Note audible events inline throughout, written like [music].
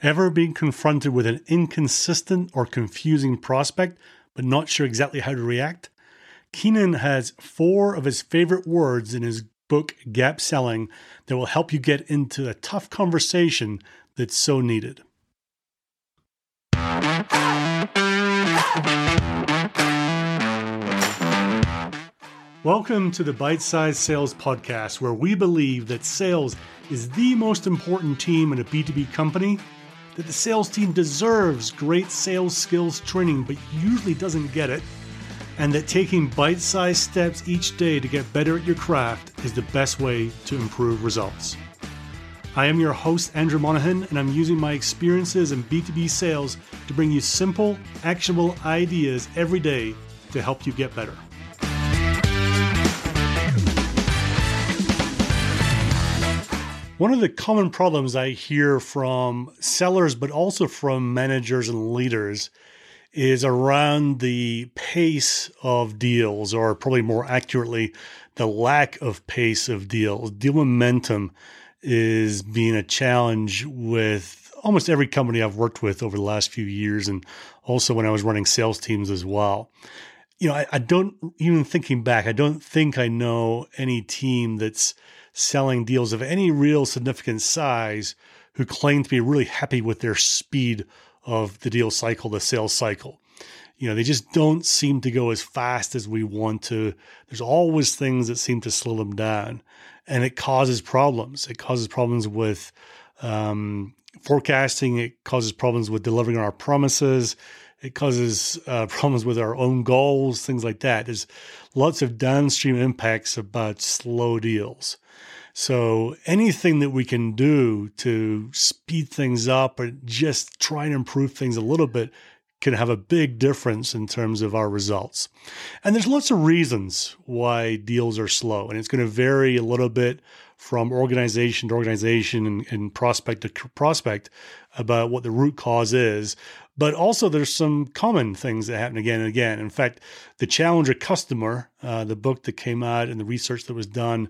Ever been confronted with an inconsistent or confusing prospect, but not sure exactly how to react? Keenan has four of his favorite words in his book, Gap Selling, that will help you get into a tough conversation that's so needed. Welcome to the Bite Size Sales Podcast, where we believe that sales is the most important team in a B2B company that the sales team deserves great sales skills training, but usually doesn't get it, and that taking bite sized steps each day to get better at your craft is the best way to improve results. I am your host, Andrew Monahan, and I'm using my experiences in B2B sales to bring you simple, actionable ideas every day to help you get better. One of the common problems I hear from sellers, but also from managers and leaders, is around the pace of deals, or probably more accurately, the lack of pace of deals. Deal momentum is being a challenge with almost every company I've worked with over the last few years, and also when I was running sales teams as well. You know, I, I don't even thinking back, I don't think I know any team that's selling deals of any real significant size who claim to be really happy with their speed of the deal cycle, the sales cycle. You know, they just don't seem to go as fast as we want to. There's always things that seem to slow them down, and it causes problems. It causes problems with um, forecasting. It causes problems with delivering our promises. It causes uh, [laughs] problems with our own goals, things like that. There's lots of downstream impacts about slow deals. So anything that we can do to speed things up or just try and improve things a little bit can have a big difference in terms of our results. And there's lots of reasons why deals are slow, and it's going to vary a little bit from organization to organization and, and prospect to prospect about what the root cause is. But also, there's some common things that happen again and again. In fact, the Challenger Customer, uh, the book that came out and the research that was done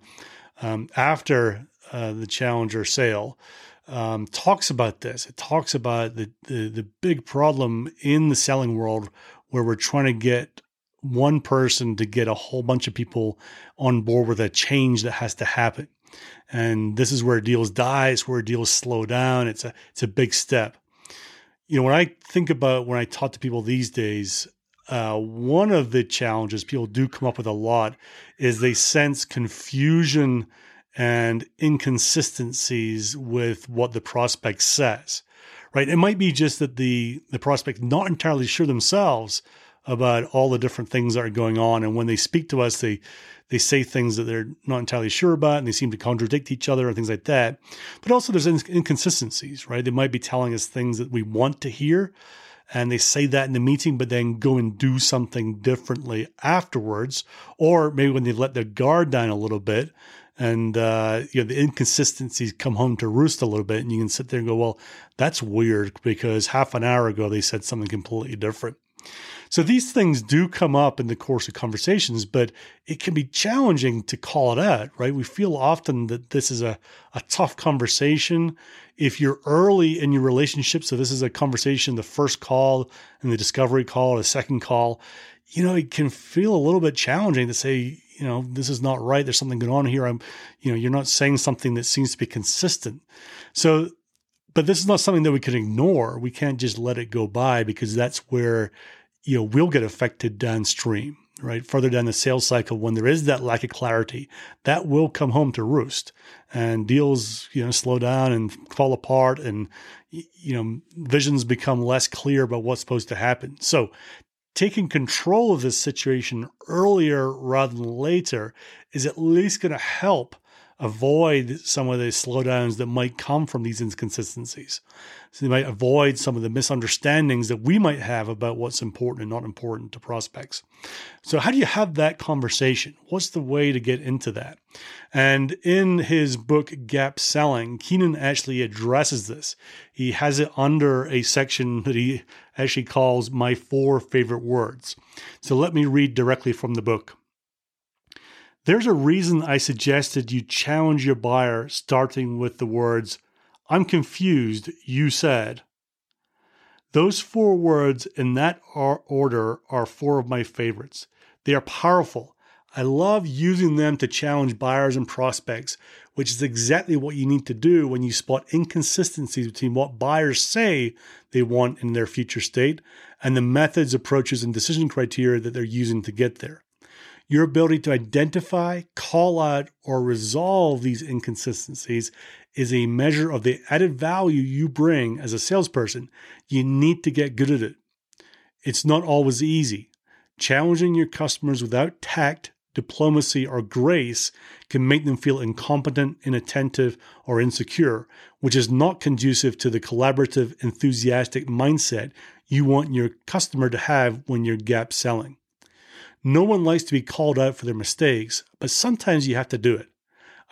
um, after uh, the Challenger sale um, talks about this. It talks about the, the the big problem in the selling world where we're trying to get one person to get a whole bunch of people on board with a change that has to happen. And this is where deals die. It's where deals slow down. It's a it's a big step. You know, when I think about when I talk to people these days, uh, one of the challenges people do come up with a lot is they sense confusion and inconsistencies with what the prospect says. Right? It might be just that the the prospect not entirely sure themselves about all the different things that are going on, and when they speak to us, they they say things that they're not entirely sure about, and they seem to contradict each other and things like that. But also, there's inconsistencies, right? They might be telling us things that we want to hear, and they say that in the meeting, but then go and do something differently afterwards, or maybe when they let their guard down a little bit, and uh, you know the inconsistencies come home to roost a little bit, and you can sit there and go, "Well, that's weird," because half an hour ago they said something completely different. So these things do come up in the course of conversations, but it can be challenging to call it out, right? We feel often that this is a, a tough conversation. If you're early in your relationship, so this is a conversation, the first call and the discovery call, the second call, you know, it can feel a little bit challenging to say, you know, this is not right. There's something going on here. I'm, you know, you're not saying something that seems to be consistent. So, but this is not something that we can ignore. We can't just let it go by because that's where you know will get affected downstream right? Further down the sales cycle when there is that lack of clarity that will come home to roost. And deals you know slow down and fall apart and you know visions become less clear about what's supposed to happen. So taking control of this situation earlier rather than later is at least going to help avoid some of the slowdowns that might come from these inconsistencies. So they might avoid some of the misunderstandings that we might have about what's important and not important to prospects. So, how do you have that conversation? What's the way to get into that? And in his book, Gap Selling, Keenan actually addresses this. He has it under a section that he actually calls My Four Favorite Words. So, let me read directly from the book. There's a reason I suggested you challenge your buyer starting with the words, I'm confused, you said. Those four words in that order are four of my favorites. They are powerful. I love using them to challenge buyers and prospects, which is exactly what you need to do when you spot inconsistencies between what buyers say they want in their future state and the methods, approaches, and decision criteria that they're using to get there. Your ability to identify, call out, or resolve these inconsistencies is a measure of the added value you bring as a salesperson. You need to get good at it. It's not always easy. Challenging your customers without tact, diplomacy, or grace can make them feel incompetent, inattentive, or insecure, which is not conducive to the collaborative, enthusiastic mindset you want your customer to have when you're gap selling. No one likes to be called out for their mistakes, but sometimes you have to do it.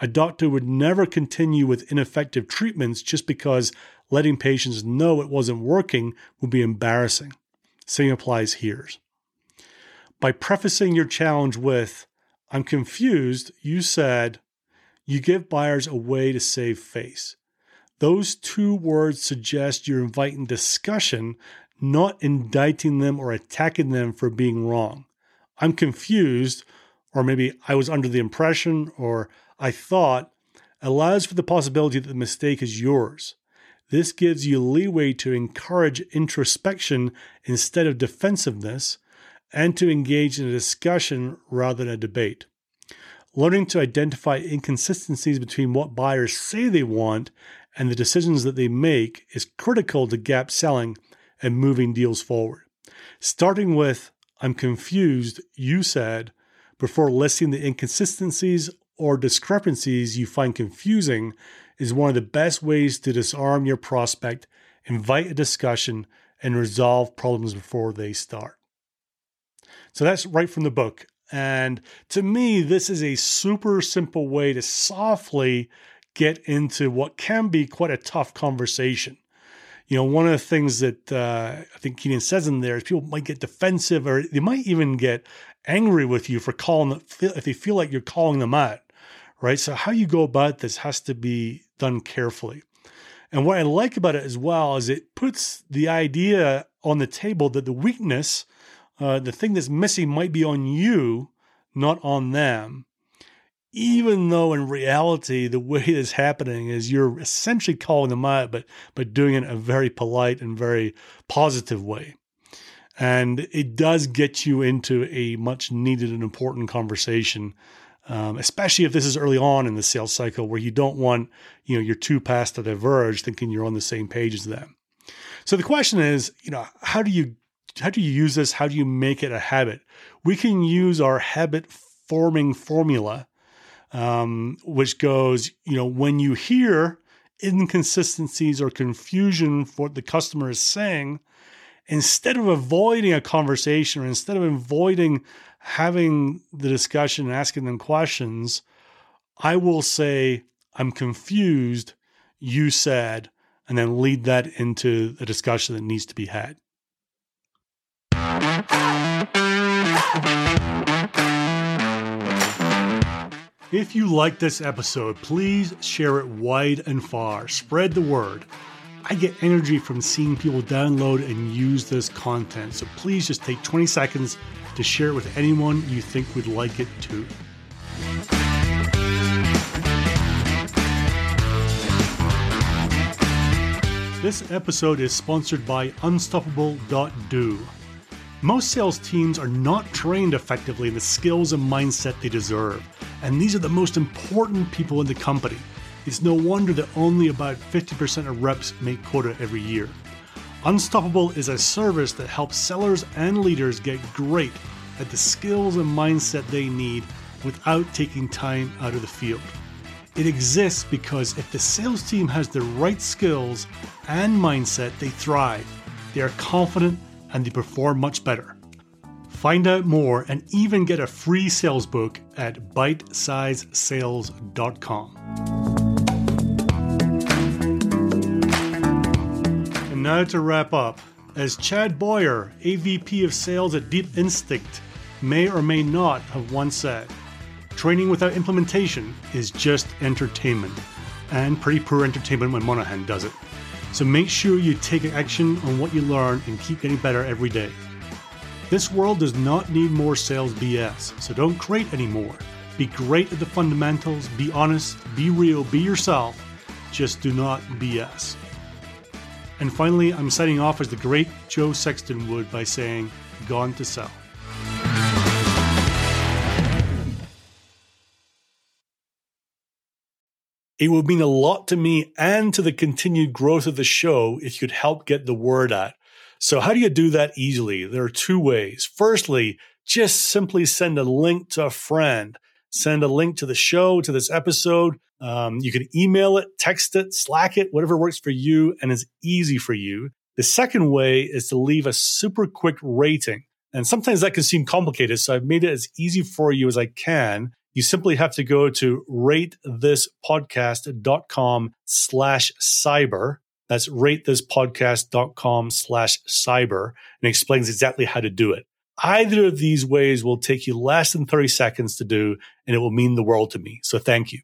A doctor would never continue with ineffective treatments just because letting patients know it wasn't working would be embarrassing. Same applies here. By prefacing your challenge with, I'm confused, you said, you give buyers a way to save face. Those two words suggest you're inviting discussion, not indicting them or attacking them for being wrong. I'm confused, or maybe I was under the impression, or I thought, allows for the possibility that the mistake is yours. This gives you leeway to encourage introspection instead of defensiveness and to engage in a discussion rather than a debate. Learning to identify inconsistencies between what buyers say they want and the decisions that they make is critical to gap selling and moving deals forward. Starting with I'm confused, you said, before listing the inconsistencies or discrepancies you find confusing is one of the best ways to disarm your prospect, invite a discussion, and resolve problems before they start. So that's right from the book. And to me, this is a super simple way to softly get into what can be quite a tough conversation you know, one of the things that uh, I think Keenan says in there is people might get defensive or they might even get angry with you for calling if they feel like you're calling them out, right? So how you go about this has to be done carefully. And what I like about it as well is it puts the idea on the table that the weakness, uh, the thing that's missing, might be on you, not on them even though in reality the way it's happening is you're essentially calling them out, but but doing it in a very polite and very positive way. And it does get you into a much needed and important conversation, um, especially if this is early on in the sales cycle where you don't want you know your two paths to diverge, thinking you're on the same page as them. So the question is, you know, how do you how do you use this? How do you make it a habit? We can use our habit forming formula um, which goes, you know, when you hear inconsistencies or confusion for what the customer is saying, instead of avoiding a conversation or instead of avoiding having the discussion and asking them questions, I will say, I'm confused, you said, and then lead that into the discussion that needs to be had. If you like this episode, please share it wide and far. Spread the word. I get energy from seeing people download and use this content, so please just take 20 seconds to share it with anyone you think would like it too. This episode is sponsored by Unstoppable.do. Most sales teams are not trained effectively in the skills and mindset they deserve, and these are the most important people in the company. It's no wonder that only about 50% of reps make quota every year. Unstoppable is a service that helps sellers and leaders get great at the skills and mindset they need without taking time out of the field. It exists because if the sales team has the right skills and mindset, they thrive. They are confident and they perform much better. Find out more and even get a free sales book at bitesizesales.com. And now to wrap up, as Chad Boyer, AVP of Sales at Deep Instinct, may or may not have once said, training without implementation is just entertainment, and pretty poor entertainment when Monahan does it. So make sure you take action on what you learn and keep getting better every day. This world does not need more sales BS, so don't create any more. Be great at the fundamentals, be honest, be real, be yourself, just do not BS. And finally, I'm signing off as the great Joe Sexton would by saying, Gone to Sell. It would mean a lot to me and to the continued growth of the show if you could help get the word out. So, how do you do that easily? There are two ways. Firstly, just simply send a link to a friend. Send a link to the show, to this episode. Um, you can email it, text it, Slack it, whatever works for you and is easy for you. The second way is to leave a super quick rating. And sometimes that can seem complicated. So I've made it as easy for you as I can you simply have to go to ratethispodcast.com slash cyber. That's ratethispodcast.com slash cyber and explains exactly how to do it. Either of these ways will take you less than 30 seconds to do, and it will mean the world to me. So thank you.